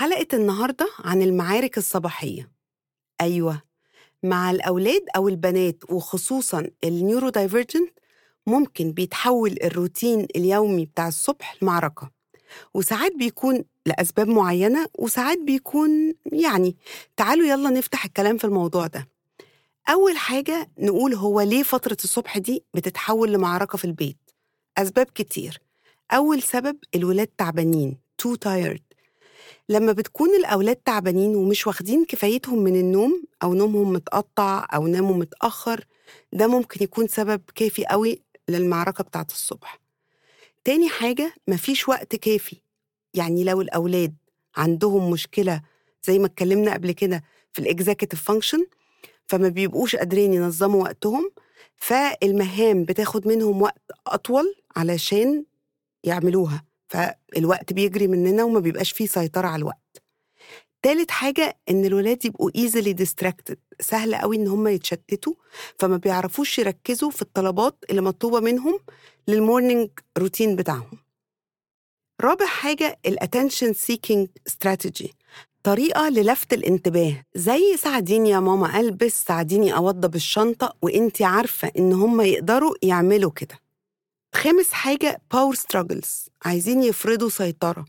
حلقة النهاردة عن المعارك الصباحية. أيوة مع الأولاد أو البنات وخصوصا ال neurodivergent ممكن بيتحول الروتين اليومي بتاع الصبح لمعركة. وساعات بيكون لأسباب معينة وساعات بيكون يعني تعالوا يلا نفتح الكلام في الموضوع ده. أول حاجة نقول هو ليه فترة الصبح دي بتتحول لمعركة في البيت؟ أسباب كتير. أول سبب الولاد تعبانين too tired. لما بتكون الأولاد تعبانين ومش واخدين كفايتهم من النوم أو نومهم متقطع أو ناموا متأخر ده ممكن يكون سبب كافي قوي للمعركة بتاعة الصبح. تاني حاجة مفيش وقت كافي. يعني لو الأولاد عندهم مشكلة زي ما اتكلمنا قبل كده في ال executive function فما بيبقوش قادرين ينظموا وقتهم فالمهام بتاخد منهم وقت أطول علشان يعملوها. فالوقت بيجري مننا وما بيبقاش فيه سيطرة على الوقت. تالت حاجة إن الولاد يبقوا easily distracted سهل قوي إن هم يتشتتوا فما بيعرفوش يركزوا في الطلبات اللي مطلوبة منهم لل morning routine بتاعهم. رابع حاجة ال attention seeking strategy طريقة للفت الانتباه. زي ساعديني يا ماما ألبس ساعديني أوضب الشنطة وإنتي عارفة إن هم يقدروا يعملوا كده. خامس حاجة power struggles. عايزين يفرضوا سيطرة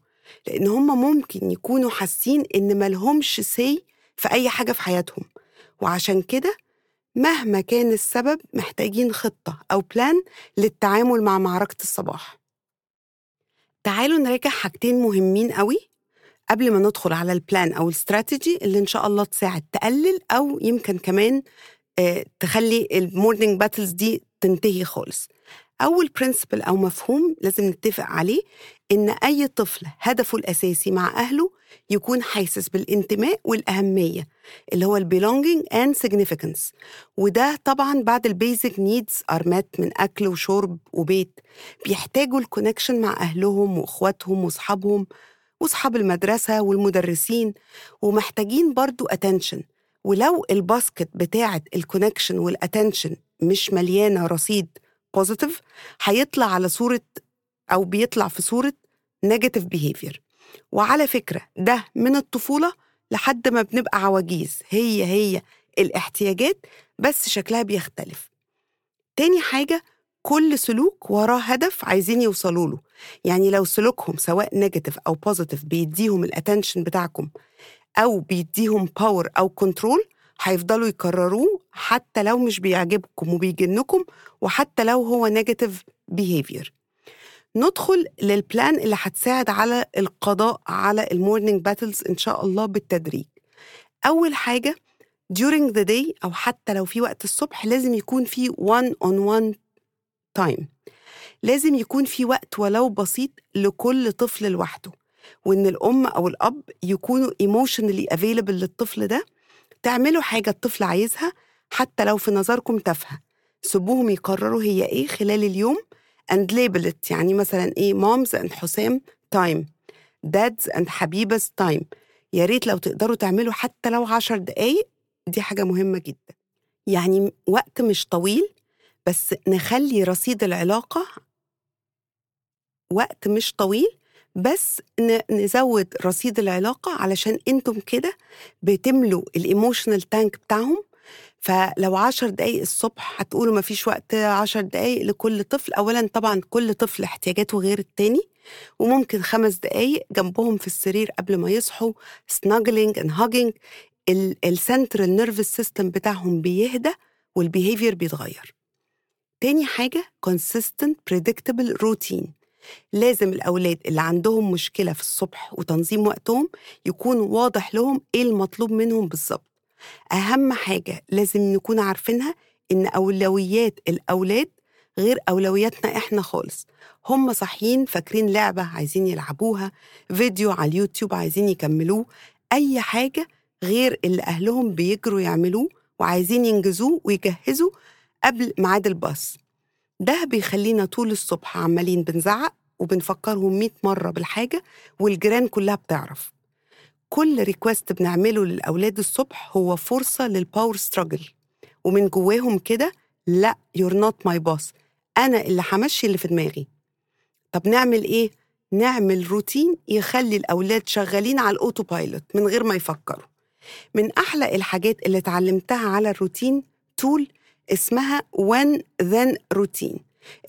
لأن هم ممكن يكونوا حاسين إن ملهمش say في أي حاجة في حياتهم. وعشان كده مهما كان السبب محتاجين خطة أو plan للتعامل مع معركة الصباح. تعالوا نراجع حاجتين مهمين قوي قبل ما ندخل على ال plan أو الاستراتيجي اللي إن شاء الله تساعد تقلل أو يمكن كمان آه، تخلي ال morning battles دي تنتهي خالص. أول principle أو مفهوم لازم نتفق عليه إن أي طفل هدفه الأساسي مع أهله يكون حاسس بالانتماء والأهمية اللي هو ال belonging and significance. وده طبعا بعد ال basic needs are met من أكل وشرب وبيت. بيحتاجوا ال connection مع أهلهم وإخواتهم وأصحابهم وأصحاب المدرسة والمدرسين ومحتاجين برضو attention. ولو ال basket بتاعة ال connection وال attention مش مليانة رصيد positive هيطلع على صورة أو بيطلع في صورة negative behavior وعلى فكرة ده من الطفولة لحد ما بنبقى عواجيز هي هي الاحتياجات بس شكلها بيختلف. تاني حاجة كل سلوك وراه هدف عايزين يوصلوا له. يعني لو سلوكهم سواء negative أو positive بيديهم ال attention بتاعكم أو بيديهم power أو control هيفضلوا يكرروه حتى لو مش بيعجبكم وبيجنكم وحتى لو هو negative behavior ندخل لل plan اللي هتساعد على القضاء على ال morning battles إن شاء الله بالتدريج. أول حاجة during the day أو حتى لو في وقت الصبح لازم يكون في one on one time. لازم يكون في وقت ولو بسيط لكل طفل لوحده. وإن الأم أو الأب يكونوا emotionally available للطفل ده تعملوا حاجة الطفل عايزها حتى لو في نظركم تافهة. سيبوهم يقرروا هي إيه خلال اليوم and label it يعني مثلا إيه moms and حسام time dads and حبيبس time. يا ريت لو تقدروا تعملوا حتى لو عشر دقايق دي حاجة مهمة جدا. يعني وقت مش طويل بس نخلي رصيد العلاقة وقت مش طويل بس نزود رصيد العلاقة علشان أنتم كده بتملوا ال emotional tank بتاعهم. فلو عشر دقايق الصبح هتقولوا مفيش وقت عشر دقايق لكل طفل. أولا طبعا كل طفل احتياجاته غير التاني وممكن خمس دقايق جنبهم في السرير قبل ما يصحوا snuggling and hugging. ال central nervous system بتاعهم بيهدى وال behavior بيتغير. تاني حاجة consistent predictable routine. لازم الأولاد اللي عندهم مشكلة في الصبح وتنظيم وقتهم يكون واضح لهم إيه المطلوب منهم بالظبط. أهم حاجة لازم نكون عارفينها إن أولويات الأولاد غير أولوياتنا إحنا خالص. هم صاحيين فاكرين لعبة عايزين يلعبوها فيديو على اليوتيوب عايزين يكملوه أي حاجة غير اللي أهلهم بيجروا يعملوه وعايزين ينجزوه ويجهزوا قبل ميعاد الباص. ده بيخلينا طول الصبح عمالين بنزعق وبنفكرهم 100 مرة بالحاجة والجيران كلها بتعرف. كل request بنعمله للأولاد الصبح هو فرصة لل power struggle ومن جواهم كده لا you're not my boss. أنا اللي همشي اللي في دماغي. طب نعمل إيه؟ نعمل روتين يخلي الأولاد شغالين على ال autopilot من غير ما يفكروا. من أحلى الحاجات اللي اتعلمتها على ال routine tool اسمها when then routine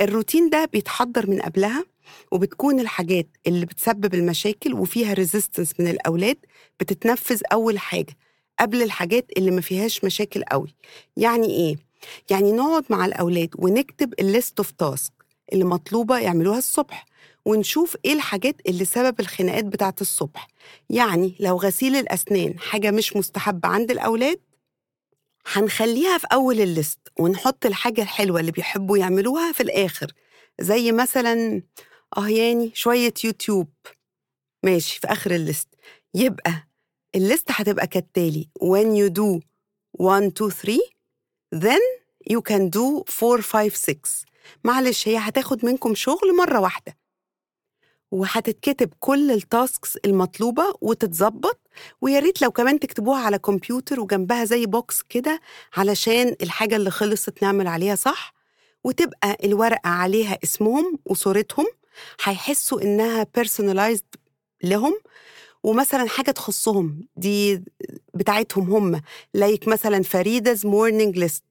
ال routine ده بيتحضر من قبلها وبتكون الحاجات اللي بتسبب المشاكل وفيها resistance من الأولاد بتتنفذ أول حاجة قبل الحاجات اللي ما فيهاش مشاكل قوي. يعني إيه؟ يعني نقعد مع الأولاد ونكتب ال list of tasks اللي مطلوبة يعملوها الصبح ونشوف إيه الحاجات اللي سبب الخناقات بتاعت الصبح. يعني لو غسيل الأسنان حاجة مش مستحبة عند الأولاد هنخليها في أول ال list ونحط الحاجة الحلوة اللي بيحبوا يعملوها في الآخر. زي مثلا آه يعني شوية يوتيوب. ماشي في آخر ال list. يبقى ال list هتبقى كالتالي. When you do 1 2 3 then you can do 4 5 6 معلش هي هتاخد منكم شغل مرة واحدة. وهتتكتب كل ال tasks المطلوبة وتتظبط ويا ريت لو كمان تكتبوها على كمبيوتر وجنبها زي box كده علشان الحاجة اللي خلصت نعمل عليها صح وتبقى الورقة عليها اسمهم وصورتهم هيحسوا إنها personalized لهم ومثلا حاجة تخصهم دي بتاعتهم هم like مثلا فريد's morning list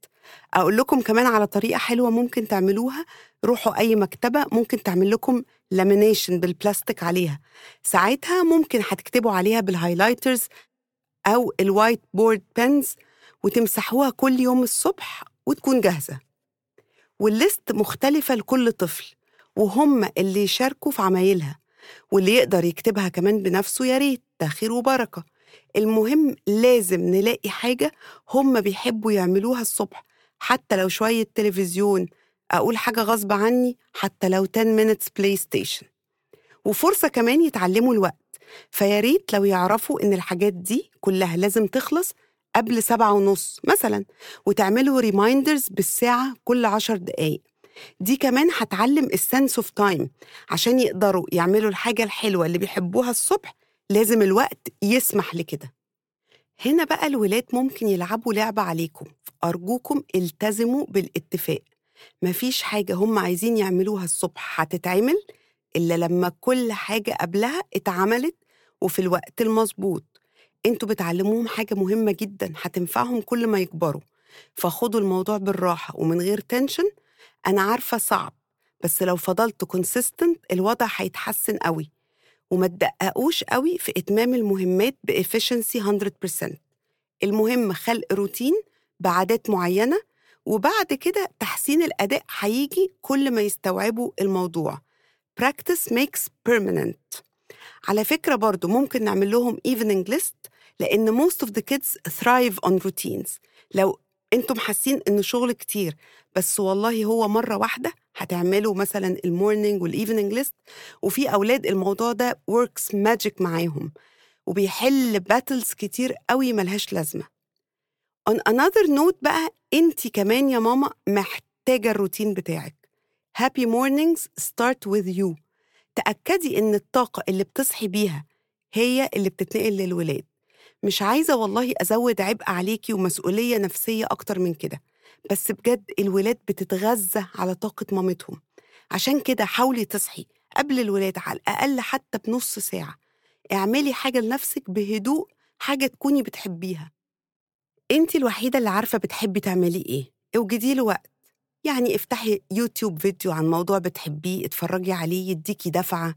أقول لكم كمان على طريقة حلوة ممكن تعملوها روحوا أي مكتبة ممكن تعمل لكم lamination بالبلاستيك عليها. ساعتها ممكن هتكتبوا عليها بال highlighters أو ال whiteboard pens وتمسحوها كل يوم الصبح وتكون جاهزة. وال list مختلفة لكل طفل وهم اللي يشاركوا في عمايلها واللي يقدر يكتبها كمان بنفسه يا ريت ده خير وبركة. المهم لازم نلاقي حاجة هم بيحبوا يعملوها الصبح حتى لو شوية تلفزيون أقول حاجة غصب عني حتى لو 10 minutes PlayStation وفرصة كمان يتعلموا الوقت. فيا ريت لو يعرفوا إن الحاجات دي كلها لازم تخلص قبل سبعة ونص مثلا وتعملوا reminders بالساعة كل عشر دقايق. دي كمان هتعلم ال sense of time عشان يقدروا يعملوا الحاجة الحلوة اللي بيحبوها الصبح لازم الوقت يسمح لكده. هنا بقى الولاد ممكن يلعبوا لعبة عليكم. أرجوكم التزموا بالاتفاق. مفيش حاجة هم عايزين يعملوها الصبح هتتعمل إلا لما كل حاجة قبلها اتعملت وفي الوقت المظبوط. أنتوا بتعلموهم حاجة مهمة جدا هتنفعهم كل ما يكبروا. فخدوا الموضوع بالراحة ومن غير tension أنا عارفة صعب بس لو فضلتوا consistent الوضع هيتحسن قوي. وما تدققوش قوي في إتمام المهمات ب efficiency 100% المهم خلق روتين بعادات معينة وبعد كده تحسين الأداء هيجي كل ما يستوعبوا الموضوع. Practice makes permanent. على فكرة برضو ممكن نعمل لهم evening list لأن most of the kids thrive on routines. لو أنتم حاسين انه شغل كتير بس والله هو مرة واحدة هتعملوا مثلا ال morning وال evening list وفي أولاد الموضوع ده works magic معاهم وبيحل battles كتير قوي ملهاش لازمة. On another note بقى انت كمان يا ماما محتاجة الروتين بتاعك. Happy mornings start with you. تأكدي إن الطاقة اللي بتصحي بيها هي اللي بتتنقل للولاد. مش عايزة والله أزود عبء عليكي ومسؤولية نفسية أكتر من كده. بس بجد الولاد بتتغذى على طاقة مامتهم. عشان كده حاولي تصحي قبل الولاد على الأقل حتى بنص ساعة. اعملي حاجة لنفسك بهدوء حاجة تكوني بتحبيها. انت الوحيدة اللي عارفة بتحبي تعملي إيه. اوجدي له وقت. يعني افتحي YouTube video عن موضوع بتحبيه اتفرجي عليه يديكي دفعة.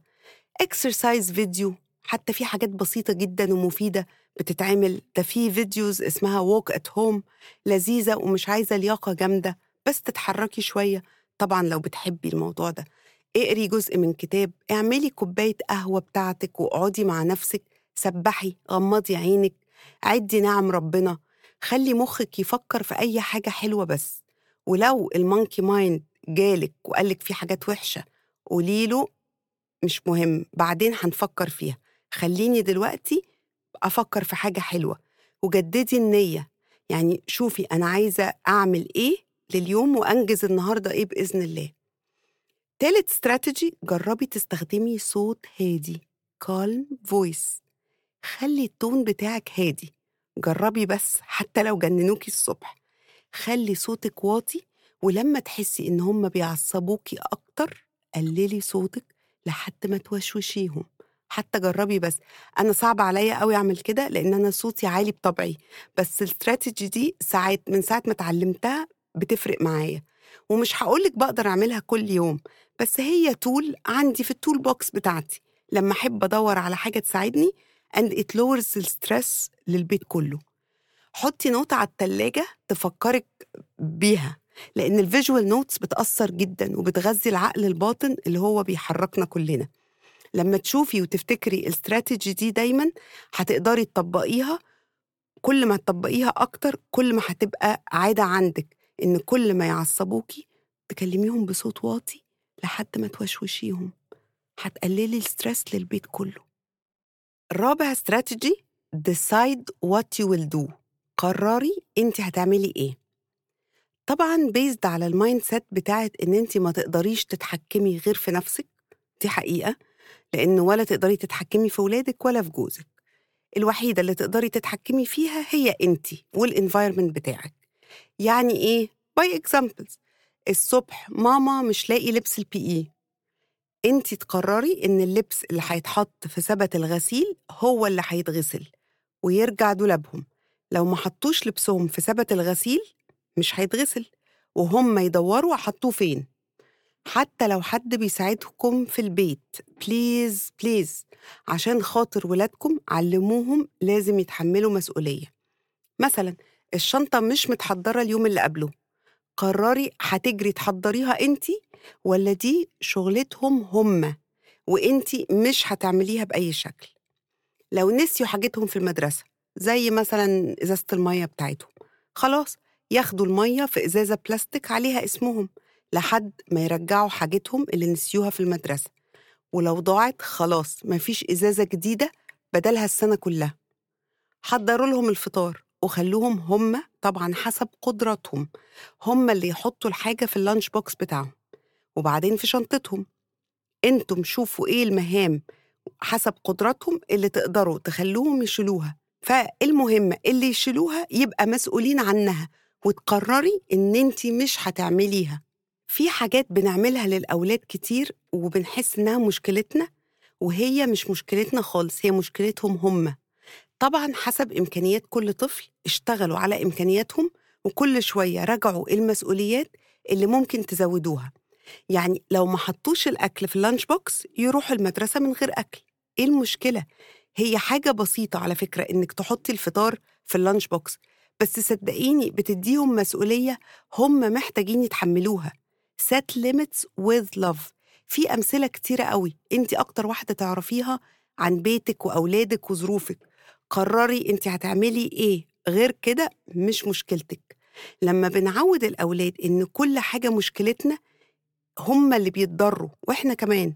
exercise video حتى في حاجات بسيطة جدا ومفيدة بتتعمل. ده في videos اسمها walk at home لذيذة ومش عايزة لياقة جامدة بس تتحركي شوية. طبعا لو بتحبي الموضوع ده. اقري جزء من كتاب اعملي كوباية قهوة بتاعتك واقعدي مع نفسك. سبحي غمضي عينك. عدي نعم ربنا. خلي مخك يفكر في أي حاجة حلوة بس ولو ال monkey mind جالك وقالك في حاجات وحشة قوليله مش مهم بعدين هنفكر فيها. خليني دلوقتي أفكر في حاجة حلوة. وجددي النية. يعني شوفي أنا عايزة أعمل إيه لليوم وأنجز النهاردة إيه بإذن الله. تالت استراتيجي جربي تستخدمي صوت هادي calm voice. خلي ال tone بتاعك هادي. جربي بس حتى لو جننوكي الصبح. خلي صوتك واطي ولما تحسي إن هم بيعصبوكي أكتر قللي صوتك لحد ما توشوشيهم. حتى جربي بس. أنا صعب عليا قوي أعمل كده لأن أنا صوتي عالي بطبعي. بس الاستراتيجي دي ساعات من ساعة ما اتعلمتها بتفرق معايا. ومش هقولك بقدر أعملها كل يوم بس هي tool عندي في ال toolbox بتاعتي. لما أحب أدور على حاجة تساعدني and it lowers ال stress للبيت كله. حطي نوتة على التلاجة تفكرك بيها لأن ال visual notes بتأثر جدا وبتغذي العقل الباطن اللي هو بيحركنا كلنا. لما تشوفي وتفتكري الاستراتيجي دي دايما هتقدري تطبقيها. كل ما تطبقيها أكتر كل ما هتبقى عادة عندك إن كل ما يعصبوكي تكلميهم بصوت واطي لحد ما توشوشيهم. هتقللي ال stress للبيت كله. الرابع strategy decide what you will do. قرري انت هتعملي إيه. طبعا based على ال mindset بتاعت ان انت ما تقدريش تتحكمي غير في نفسك. دي حقيقة. لأن ولا تقدري تتحكمي في ولادك ولا في جوزك. الوحيدة اللي تقدري تتحكمي فيها هي انت وال environment بتاعك. يعني إيه؟ By examples الصبح ماما مش لاقي لبس ال P.E. انت تقرري إن اللبس اللي هيتحط في سبت الغسيل هو اللي هيتغسل ويرجع دولابهم. لو ما حطوش لبسهم في سبت الغسيل مش هيتغسل وهم يدوروا حطوه فين؟ حتى لو حد بيساعدكم في البيت please please عشان خاطر ولادكم علموهم لازم يتحملوا مسؤولية. مثلا الشنطة مش متحضرة اليوم اللي قبله. قرري هتجري تحضريها انتي ولا دي شغلتهم هم وانتي مش هتعمليها بأي شكل. لو نسيوا حاجتهم في المدرسة زي مثلا إزازة المية بتاعتهم خلاص ياخدوا المية في إزازة بلاستيك عليها اسمهم لحد ما يرجعوا حاجتهم اللي نسيوها في المدرسة. ولو ضاعت خلاص مفيش إزازة جديدة بدلها السنة كلها. حضروا لهم الفطار. وخلوهم هم طبعا حسب قدراتهم. هم اللي يحطوا الحاجة في اللانش بوكس بتاعهم. وبعدين في شنطتهم. أنتم شوفوا إيه المهام حسب قدراتهم اللي تقدروا تخلوهم يشيلوها. فالمهم اللي يشيلوها يبقى مسؤولين عنها وتقرري ان انت مش هتعمليها. في حاجات بنعملها للأولاد كتير وبنحس انها مشكلتنا وهي مش مشكلتنا خالص هي مشكلتهم هم. طبعا حسب إمكانيات كل طفل اشتغلوا على إمكانياتهم وكل شوية راجعوا المسؤوليات اللي ممكن تزودوها. يعني لو ما حطوش الأكل في ال lunch box يروحوا المدرسة من غير أكل. إيه المشكلة؟ هي حاجة بسيطة على فكرة إنك تحطي الفطار في ال lunch box بس صدقيني بتديهم مسؤولية هم محتاجين يتحملوها. Set limits with love. في أمثلة كتيرة قوي. انت أكتر واحدة تعرفيها عن بيتك وأولادك وظروفك. قرري انت هتعملي إيه؟ غير كده مش مشكلتك. لما بنعود الأولاد إن كل حاجة مشكلتنا هم اللي بيتضروا وإحنا كمان.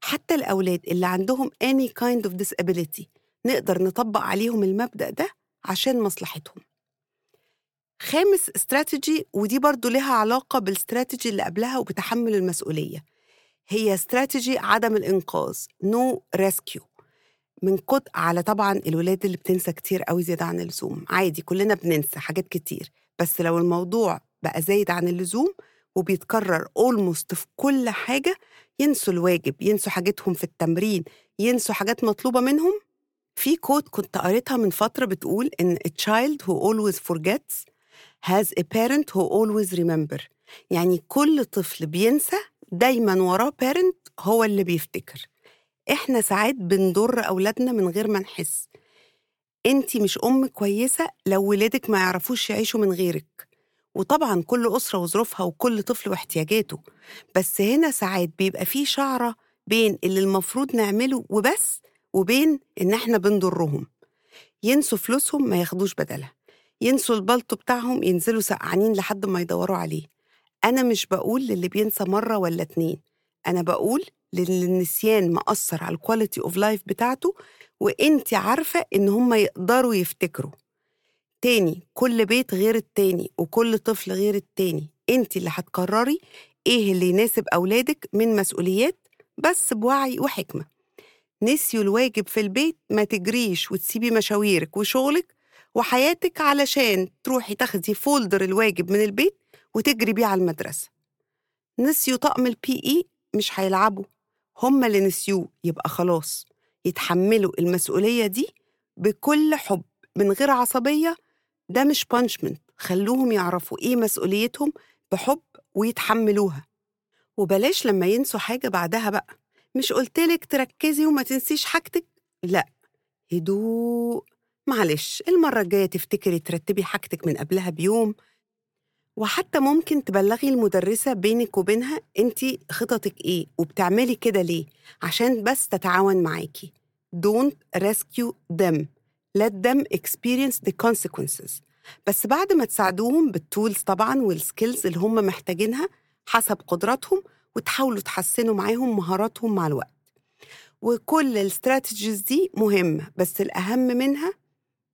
حتى الأولاد اللي عندهم any kind of disability نقدر نطبق عليهم المبدأ ده عشان مصلحتهم. خامس استراتيجي ودي برضو لها علاقة بالاستراتيجي اللي قبلها وبتحمل المسؤولية. هي استراتيجي عدم الإنقاذ no rescue. من قطع على طبعا الولاد اللي بتنسى كتير قوي زيادة عن اللزوم. عادي كلنا بننسى حاجات كتير. بس لو الموضوع بقى زايد عن اللزوم وبيتكرر اولموست في كل حاجة ينسوا الواجب ينسوا حاجتهم في التمرين ينسوا حاجات مطلوبة منهم. في كود كنت قريتها من فترة بتقول إن a child who always forgets has a parent who always remember. يعني كل طفل بينسى دايما وراه parent هو اللي بيفتكر. إحنا ساعات بنضر أولادنا من غير ما نحس. أنت مش أم كويسة لو ولادك ما يعرفوش يعيشوا من غيرك. وطبعا كل أسرة وظروفها وكل طفل واحتياجاته. بس هنا ساعات بيبقى في شعرة بين اللي المفروض نعمله وبس وبين إن إحنا بنضرهم. ينسوا فلوسهم ما ياخدوش بدلها. ينسوا البلطو بتاعهم ينزلوا سقعانين لحد ما يدوروا عليه. أنا مش بقول للي بينسى مرة ولا اتنين. أنا بقول للي النسيان مأثر على ال quality of life بتاعته وانت عارفة إن هم يقدروا يفتكروا. تاني كل بيت غير التاني وكل طفل غير التاني انت اللي هتقرري إيه اللي يناسب أولادك من مسؤوليات بس بوعي وحكمة. نسيوا الواجب في البيت ما تجريش وتسيبي مشاويرك وشغلك وحياتك علشان تروحي تاخدي folder الواجب من البيت وتجري بيه على المدرسة. نسيوا طقم ال PE مش هيلعبوا. هم اللي نسيوه يبقى خلاص. يتحملوا المسؤولية دي بكل حب من غير عصبية ده مش بانشمنت خلوهم يعرفوا إيه مسؤوليتهم بحب ويتحملوها. وبلاش لما ينسوا حاجة بعدها بقى. مش قلتلك تركزي وما تنسيش حاجتك؟ لأ. هدوء. معلش المرة الجاية تفتكري ترتبي حاجتك من قبلها بيوم وحتى ممكن تبلغي المدرسة بينك وبينها انت خططك إيه وبتعملي كده ليه عشان ال Miss تتعاون معاكي. Don't rescue them. Let them experience the consequences. بس بعد ما تساعدوهم بال tools طبعا وال skills اللي هم محتاجينها حسب قدراتهم وتحاولوا تحسنوا معاهم مهاراتهم مع الوقت. وكل ال strategies دي مهمة بس الأهم منها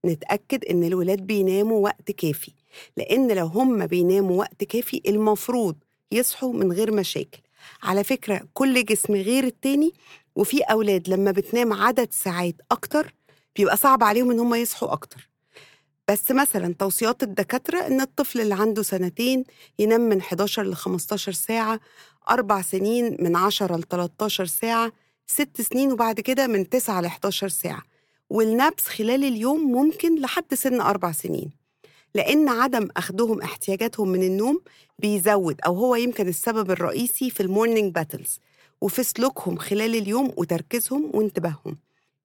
نتأكد إن الولاد بيناموا وقت كافي. لأن لو هم بيناموا وقت كافي المفروض يصحوا من غير مشاكل. على فكرة كل جسم غير التاني وفي أولاد لما بتنام عدد ساعات أكتر بيبقى صعب عليهم إن هم يصحوا أكتر. بس مثلا توصيات الدكاترة إن الطفل اللي عنده سنتين ينام من 11 ل 15 ساعة أربع سنين من 10 ل 13 ساعة ست سنين وبعد كده من 9 ل 11 ساعة. وال naps خلال اليوم ممكن لحد سن أربع سنين. لأن عدم أخدهم احتياجاتهم من النوم بيزود أو هو يمكن السبب الرئيسي في ال morning battles وفي سلوكهم خلال اليوم وتركيزهم وانتباههم.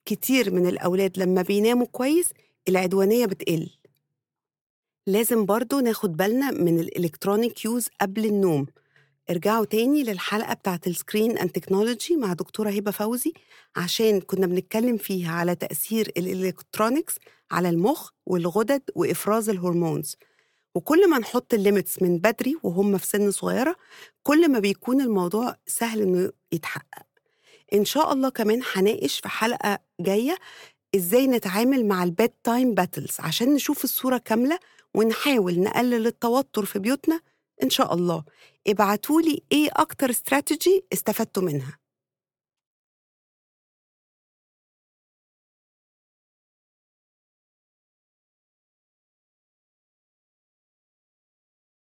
كتير من الأولاد لما بيناموا كويس العدوانية بتقل. لازم برضو ناخد بالنا من ال electronic use قبل النوم. ارجعوا تاني للحلقة بتاعت ال screen and technology مع دكتورة هبة فوزي عشان كنا بنتكلم فيها على تأثير ال electronics على المخ والغدد وإفراز ال hormones. وكل ما نحط ال limits من بدري وهم في سن صغيرة كل ما بيكون الموضوع سهل إنه يتحقق. إن شاء الله كمان هناقش في حلقة جاية إزاي نتعامل مع ال bedtime battles عشان نشوف الصورة كاملة ونحاول نقلل التوتر في بيوتنا إن شاء الله. ابعتولي إيه أكتر استراتيجي استفدتوا منها.